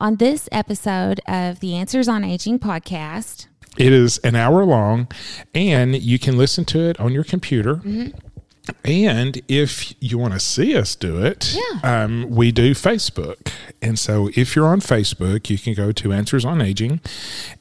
On this episode of the Answers on Aging podcast, It is an hour long, and you can listen to it on your computer. Mm-hmm. And if you want to see us do it, Yeah. um, we do Facebook. And so if you're on Facebook, you can go to Answers on Aging,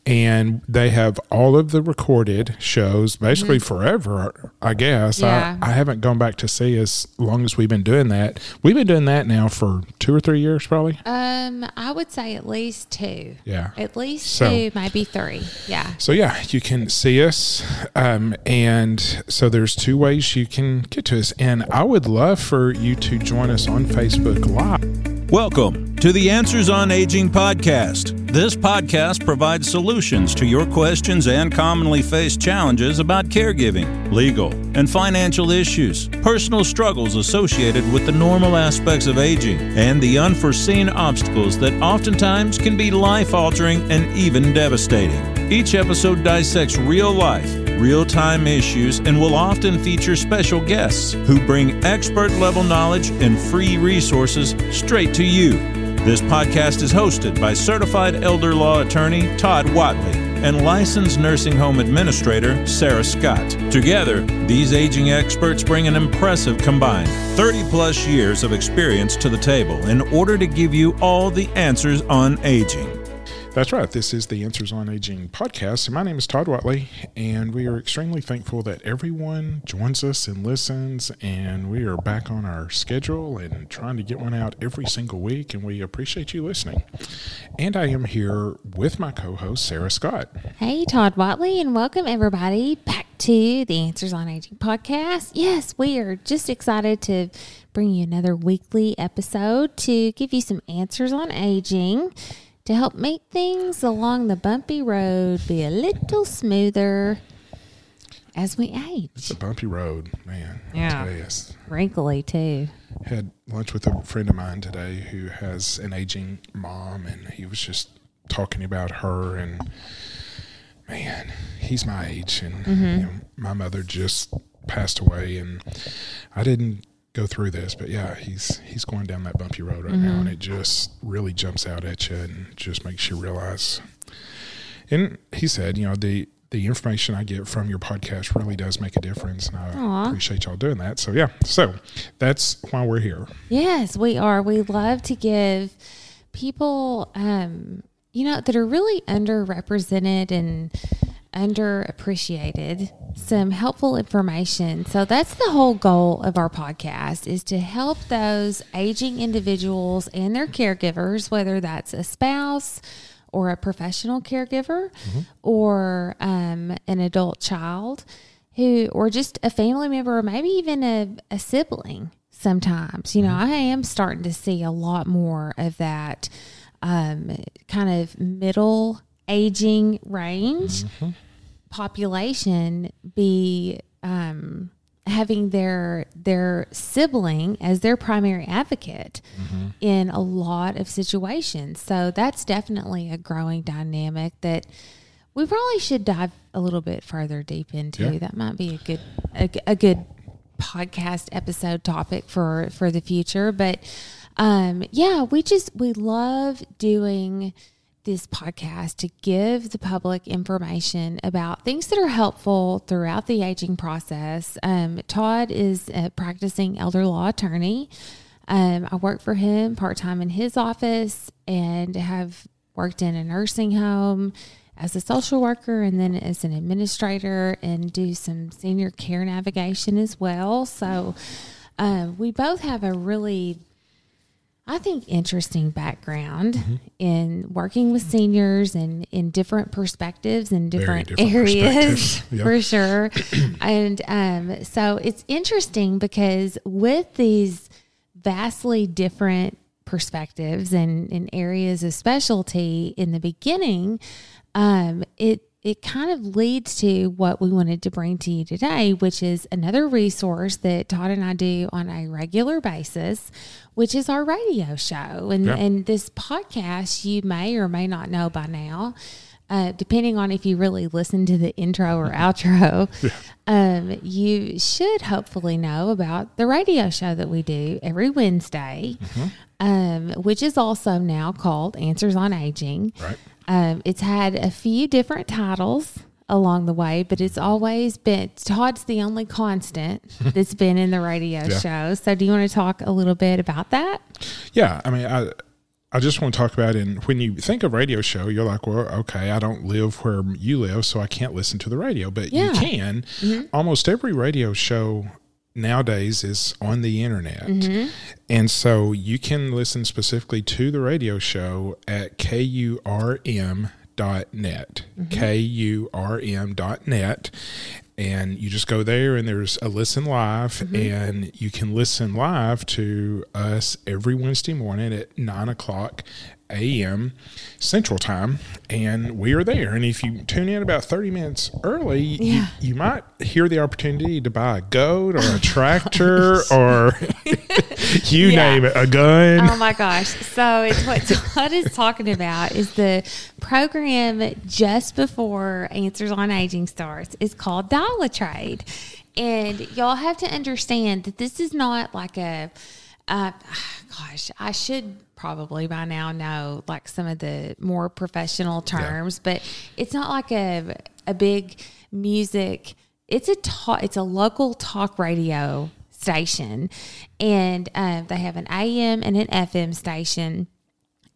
and they have all of the recorded shows basically forever, I guess. Mm-hmm. Yeah. I, I haven't gone back to see as long as we've been doing that. We've been doing that now for two or three years, probably. um, I would say at least two. Yeah. At least So- two, maybe three. Yeah. So yeah, you can see us, um, and so there's two ways you can to us, and I would love for you to join us on Facebook Live. Welcome to the Answers on Aging podcast. This podcast provides solutions to your questions and commonly faced challenges about caregiving, legal, and financial issues, personal struggles associated with the normal aspects of aging, and the unforeseen obstacles that oftentimes can be life altering and even devastating. Each episode dissects real life, real time issues, and will often feature special guests who bring expert level knowledge and free resources straight to you. This podcast is hosted by certified elder law attorney Todd Watley and licensed nursing home administrator Sarah Scott. Together, these aging experts bring an impressive combined 30 plus years of experience to the table in order to give you all the answers on aging. That's right. This is the Answers on Aging podcast, and my name is Todd Watley, and we are extremely thankful that everyone joins us and listens, and we are back on our schedule and trying to get one out every single week, and we appreciate you listening. And I am here with my co-host Sarah Scott. Hey, Todd Watley, and welcome everybody back to the Answers on Aging podcast. Yes, we are just excited to bring you another weekly episode to give you some answers on aging to help make things along the bumpy road be a little smoother as we age. It's a bumpy road, man. I Yeah. tell you, it's- Wrinkly, too. had lunch with a friend of mine today who has an aging mom and he was just talking about her and man he's my age and mm-hmm. you know, my mother just passed away and i didn't go through this but yeah he's he's going down that bumpy road right now and it just really jumps out at you and just makes you realize and he said you know the the information I get from your podcast really does make a difference, and I Aw. appreciate y'all doing that. So yeah, so that's why we're here. Yes, we are. We love to give people, um, you know, that are really underrepresented and underappreciated some helpful information. So that's the whole goal of our podcast is to help those aging individuals and their caregivers, whether that's a spouse or a professional caregiver or um, an adult child who or just a family member or maybe even a, a sibling sometimes. You know i am starting to see a lot more of that um, kind of middle aging range population be um, having their their sibling as their primary advocate in a lot of situations so that's definitely a growing dynamic that we probably should dive a little bit further deep into. Yeah. That might be a good a, a good podcast episode topic for for the future. But um, yeah, we just we love doing this podcast to give the public information about things that are helpful throughout the aging process. Um, Todd is a practicing elder law attorney. Um, I work for him part time in his office and have worked in a nursing home as a social worker and then as an administrator and do some senior care navigation as well. So uh, we both have a really, I think, interesting background in working with seniors and in different perspectives and different, different areas. Yeah. for sure. and um, so it's interesting because with these vastly different perspectives and, and areas of specialty in the beginning, um, it it kind of leads to what we wanted to bring to you today, which is another resource that Todd and I do on a regular basis, which is our radio show. And Yeah. and this podcast you may or may not know by now uh, depending on if you really listen to the intro or outro, um, you should hopefully know about the radio show that we do every Wednesday, um, which is also now called Answers on Aging. Right. Um, it's had a few different titles along the way, but it's always been Todd's the only constant that's been in the radio Yeah. show. So, do you want to talk a little bit about that? Yeah, I mean, I I just want to talk about and when you think of radio show, you're like, well, okay, I don't live where you live, so I can't listen to the radio, but Yeah. you can. Almost every radio show nowadays is on the internet. Mm-hmm. And so you can listen specifically to the radio show at KURM dot net. Mm-hmm. K-u-r-m dot net. And you just go there and there's a listen live mm-hmm. and you can listen live to us every wednesday morning at 9 o'clock a.m central time and we are there and if you tune in about 30 minutes early Yeah. you, you might hear the opportunity to buy a goat or a tractor or you Yeah. name it a gun Oh my gosh. So it's what Todd is talking about is the program just before Answers on Aging starts is called Dollar Trade. And y'all have to understand that this is not like a uh, gosh, I should probably by now know like some of the more professional terms, but it's not like a a big music. It's a talk, it's a local talk radio station, and uh, they have an AM and an FM station,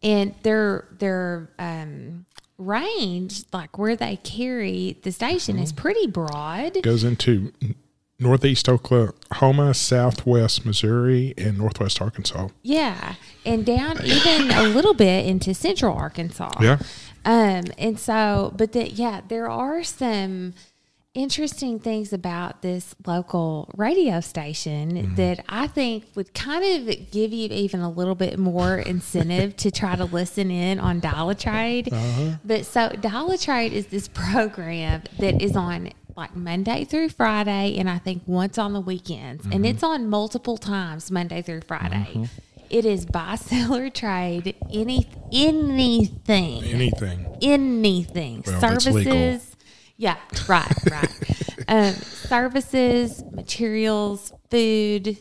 and their their um, range, like where they carry the station, is pretty broad. goes into northeast Oklahoma, southwest Missouri, and northwest Arkansas. Yeah, and down even a little bit into central Arkansas. Yeah. Um, and so, but the, yeah, there are some interesting things about this local radio station that I think would kind of give you even a little bit more incentive to try to listen in on Dollar Trade. But so Dollar Trade is this program that is on like Monday through Friday, and I think once on the weekends, and it's on multiple times Monday through Friday. It is buy, sell, or trade any anything. Anything. anything. Well, services. Yeah right right. Um, services materials food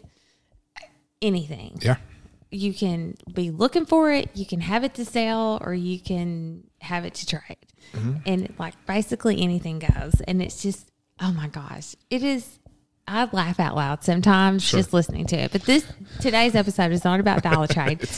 anything. Yeah. you can be looking for it you can have it to sell or you can have it to trade Mm-hmm. and like basically anything goes and it's just oh my gosh it is I laugh out loud sometimes just listening to it. But this today's episode is not about Dollar Trade.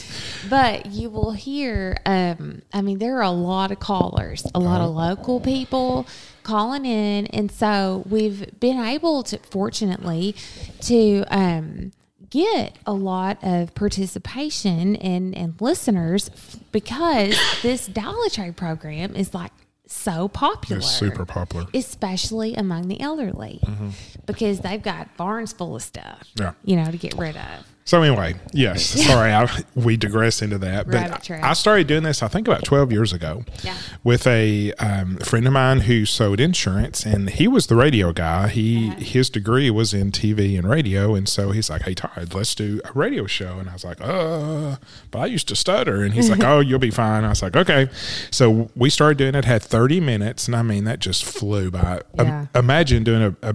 but you will hear um I mean there are a lot of callers, a lot of local people calling in and so we've been able to fortunately to um get a lot of participation and, and listeners because this Dollar Trade program is like so popular It's super popular. especially among the elderly mm-hmm. because they've got barns full of stuff Yeah. you know to get rid of So anyway, yes. Sorry, I, we digress into that, but. I started doing this. I think about twelve years ago, Yeah. with a um, friend of mine who sold insurance, and he was the radio guy. He Uh-huh. his degree was in TV and radio, and so he's like, "Hey Todd, let's do a radio show." And I was like, "Uh," but I used to stutter, and he's like, "Oh, you'll be fine." I was like, "Okay." So we started doing it. Had thirty minutes, and I mean that just flew by. Um, imagine doing a, a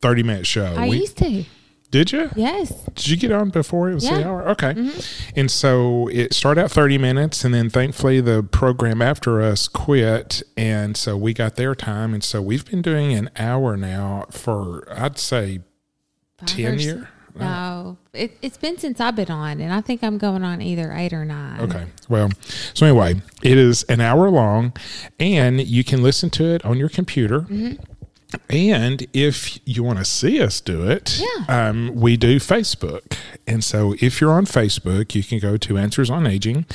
thirty minute show. i We- used to did you? yes Did you get on before it was the Yeah. Mm-hmm. hour? Okay. And so it started out 30 minutes, and then thankfully the program after us quit. And so we got their time. And so we've been doing an hour now for, I'd say, Five 10 or s- year. no it, it's been since i've been on and i think i'm going on either eight or nine Okay. Well, so anyway, it is an hour long, and you can listen to it on your computer. Mm-hmm. And if you want to see us do it, Yeah. um, we do Facebook. And so if you're on Facebook, you can go to Answers on Aging,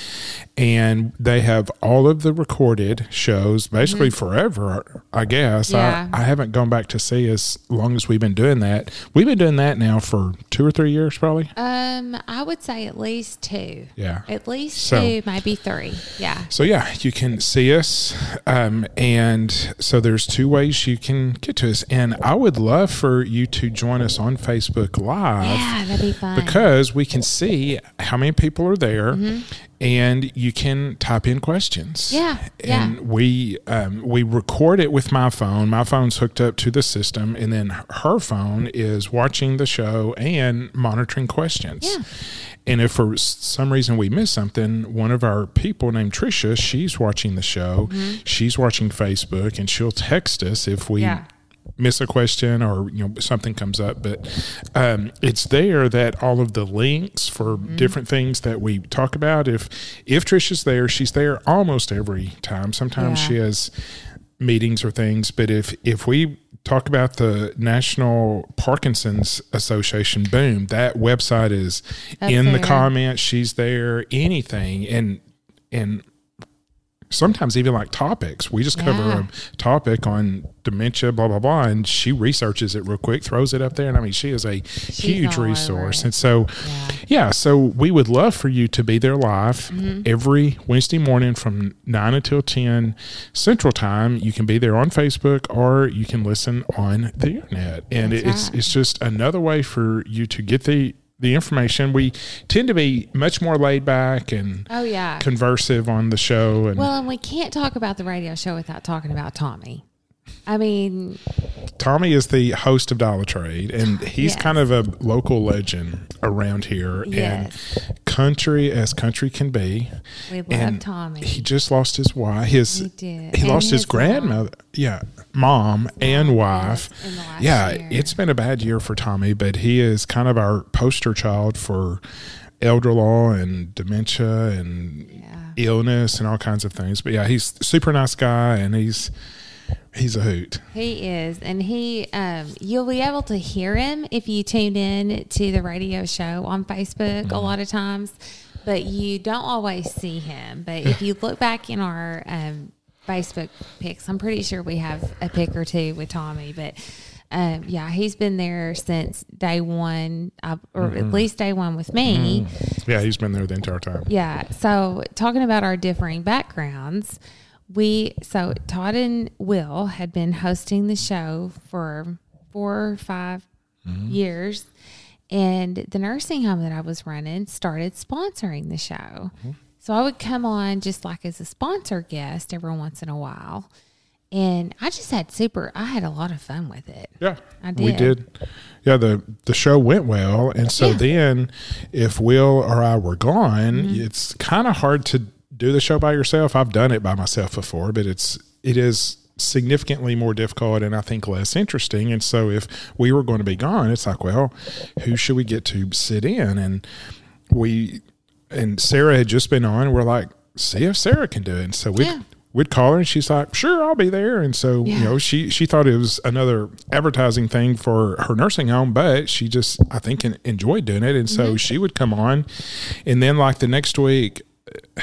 and they have all of the recorded shows basically forever, I guess. Mm-hmm. Yeah. I, I haven't gone back to see as long as we've been doing that. We've been doing that now for two or three years, probably. um i would say at least two Yeah. at least So- two maybe three yeah So yeah, you can see us, um, and so there's two ways you can get to us. And I would love for you to join us on Facebook Live yeah that'd be fun because we can see how many people are there, and you can type in questions. Yeah, yeah. And we um, we record it with my phone. My phone's hooked up to the system, and then her phone is watching the show and monitoring questions. Yeah. And if for some reason we miss something, one of our people named Trisha, she's watching the show. She's watching Facebook, and she'll text us if we Yeah. Miss a question or you know something comes up but um, it's there that all of the links for different things that we talk about if if trisha's there she's there almost every time. Sometimes Yeah. she has meetings or things but if if we talk about the national parkinson's association boom that website is Up in the comments. She's there. Anything. And and sometimes even like topics. We just cover Yeah. a topic on dementia, blah blah blah, and she researches it real quick, throws it up there, and I mean, she is a huge resource. And so, Yeah. yeah, so we would love for you to be there live Mm-hmm. every Wednesday morning from nine until ten Central Time. You can be there on Facebook or you can listen on the internet, and That's it's right. it's just another way for you to get the the information. We tend to be much more laid back and Oh yeah. conversive on the show and Well, and we can't talk about the radio show without talking about Tommy. I mean, Tommy is the host of Dollar Trade, and he's Yes. kind of a local legend around here, Yes. and country as country can be. we love and Tommy. He just lost his wife. His He did. he And lost his, his grandmother. Yeah, mom and wife. in the last Yeah, year. it's been a bad year for Tommy, but he is kind of our poster child for elder law and dementia and Yeah. illness and all kinds of things. But yeah, he's a super nice guy, and he's he's a hoot. He is, and he um, you'll be able to hear him if you tune in to the radio show on Facebook a lot of times, but you don't always see him. But if you look back in our um, Facebook pics, I'm pretty sure we have a pic or two with Tommy. But um, yeah, he's been there since day one, uh, or at least day one with me. Yeah, he's been there the entire time. Yeah. So talking about our differing backgrounds, we so Todd and Will had been hosting the show for four or 5 years. And the nursing home that I was running started sponsoring the show. So I would come on just like as a sponsor guest every once in a while. And I just had super I had a lot of fun with it. Yeah, I we did. did. Yeah, the the show went well, and so Yeah. then if Will or I were gone, Mm-hmm. it's kind of hard to do the show by yourself. I've done it by myself before, but it's it is significantly more difficult and I think less interesting. And so if we were going to be gone, it's like, well, who should we get to sit in? And we and Sarah had just been on. We're like, see if Sarah can do it. And so we. Yeah. We'd call her and she's like, "Sure, I'll be there." And so, you know, she she thought it was another advertising thing for her nursing home, but she just I think enjoyed doing it, and so Mm-hmm. she would come on, and then like the next week,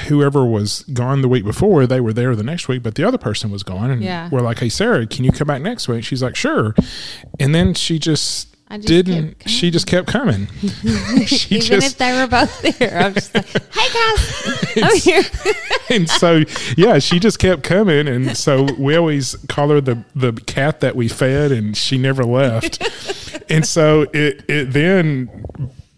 whoever was gone the week before, they were there the next week, but the other person was gone, and Yeah. we're like, "Hey, Sarah, can you come back next week?" She's like, "Sure," and then she just. I just didn't she just kept coming she Even just if they were both there, I'm just like, "Hey guys, I'm here." and so yeah, she just kept coming, and so we always call her the the cat that we fed, and she never left. and so it it then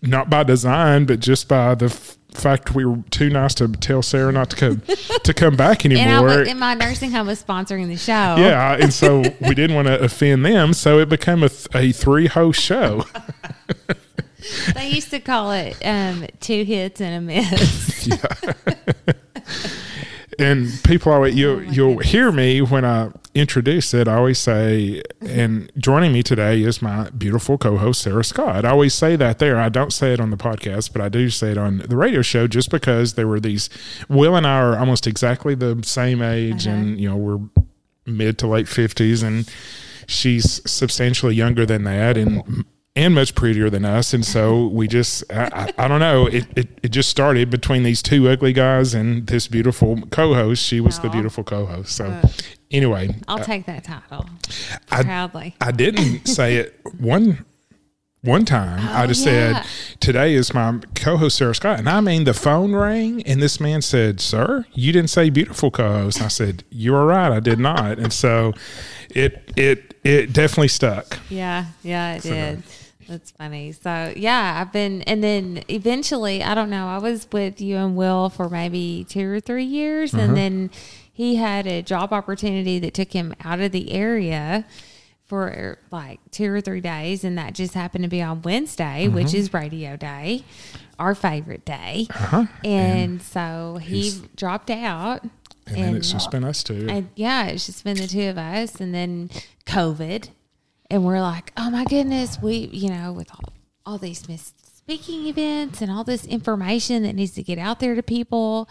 not by design, but just by the f- fact we were too nice to tell Sarah not to come to come back And anymore. was, and my nursing home was sponsoring the show. yeah, and so we didn't want to offend them, so it became a, th- a three host show. They used to call it um, two hits and a miss. and people always you oh you'll goodness. hear me when I introduce it. I always say, and joining me today is my beautiful co-host Sarah Scott. I always say that there. I don't say it on the podcast, but I do say it on the radio show, just because there were these. Will and I are almost exactly the same age, Uh-huh. and you know we're mid to late fifties, and she's substantially younger than that, and and much prettier than us. And so we just, I, I, I don't know, it, it, it just started between these two ugly guys and this beautiful co host. She was the beautiful co host. So, Uh, anyway, I'll take that title I- proudly. I didn't say it one. One time, I Oh, just yeah. said, "Today is my co-host Sarah Scott," and I mean the phone rang, and this man said, "Sir, you didn't say beautiful co-host." And I said, "You are right, I did not," and so it it it definitely stuck. Yeah, yeah, it did. That's funny. So yeah, I've been, and then eventually, I don't know. I was with you and Will for maybe two or three years, and then he had a job opportunity that took him out of the area for like two or three days, and that just happened to be on Wednesday, which is Radio Day, our favorite day. Uh-huh. And, so he dropped out. And, then it's just been us two. And yeah, it's just been the two of us, and then COVID, and we're like, oh my goodness, we, you know, with all, all these missed speaking events and all this information that needs to get out there to people,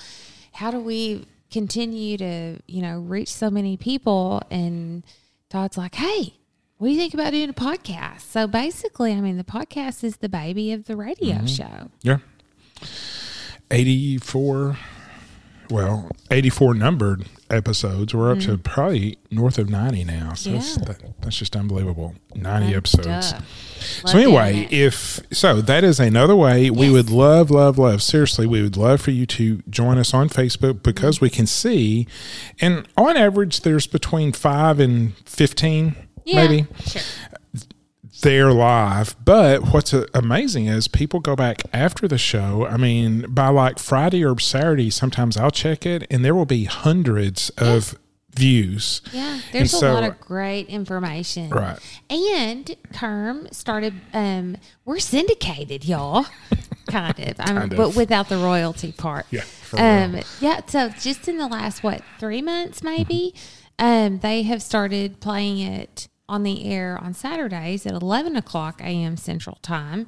how do we continue to, you know, reach so many people? And Todd's like, hey, what do you think about doing a podcast? So basically, I mean, the podcast is the baby of the radio mm-hmm. show. yeah. 84, well, 84 numbered episodes. We're up to probably north of 90 now. So that's. Yeah. that, that's just unbelievable. 90 Good episodes. So anyway, if so, that is another way we would love, love, love. Seriously, we would love for you to join us on Facebook because we can see, and on average, there's between five and fifteen, yeah, maybe sure. They're live. But what's amazing is people go back after the show. I mean, by like Friday or Saturday, sometimes I'll check it, and there will be hundreds of views. Yeah, there's so- a lot of great information. Right. And Kerm started um we're syndicated, y'all. kind of. I mean, Kind of. but without the royalty part. Yeah, Um real. yeah, so just in the last what, 3 months maybe, um they have started playing it on the air on Saturdays at 11 o'clock a.m. Central Time.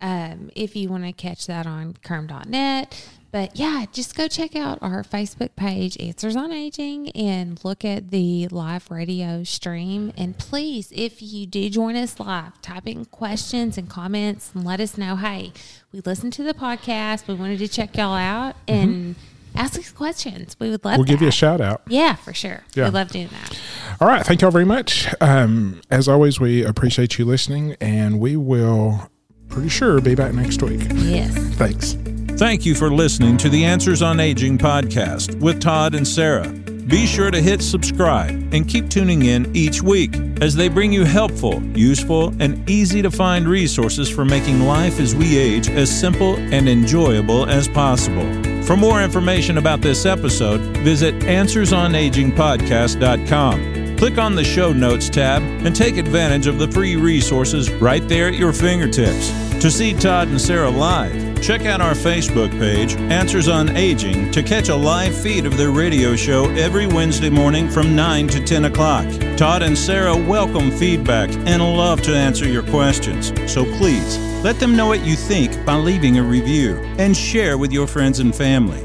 Um, if you want to catch that on kurm.net. But yeah, just go check out our Facebook page, Answers on Aging, and look at the live radio stream. And please, if you do join us live, type in questions and comments and let us know hey, we listened to the podcast. We wanted to check y'all out and ask us questions. We would love We'll give you a shout out. Yeah, for sure. Yeah. We love doing that. All right. Thank y'all very much. Um, as always, we appreciate you listening, and we will pretty sure be back next week. Yes. Thanks. Thank you for listening to the Answers on Aging podcast with Todd and Sarah. Be sure to hit subscribe and keep tuning in each week as they bring you helpful, useful, and easy to find resources for making life as we age as simple and enjoyable as possible. For more information about this episode, visit AnswersOnAgingPodcast.com. Click on the show notes tab and take advantage of the free resources right there at your fingertips. To see Todd and Sarah live, check out our Facebook page, Answers on Aging, to catch a live feed of their radio show every Wednesday morning from 9 to 10 o'clock. Todd and Sarah welcome feedback and love to answer your questions. So please let them know what you think by leaving a review and share with your friends and family.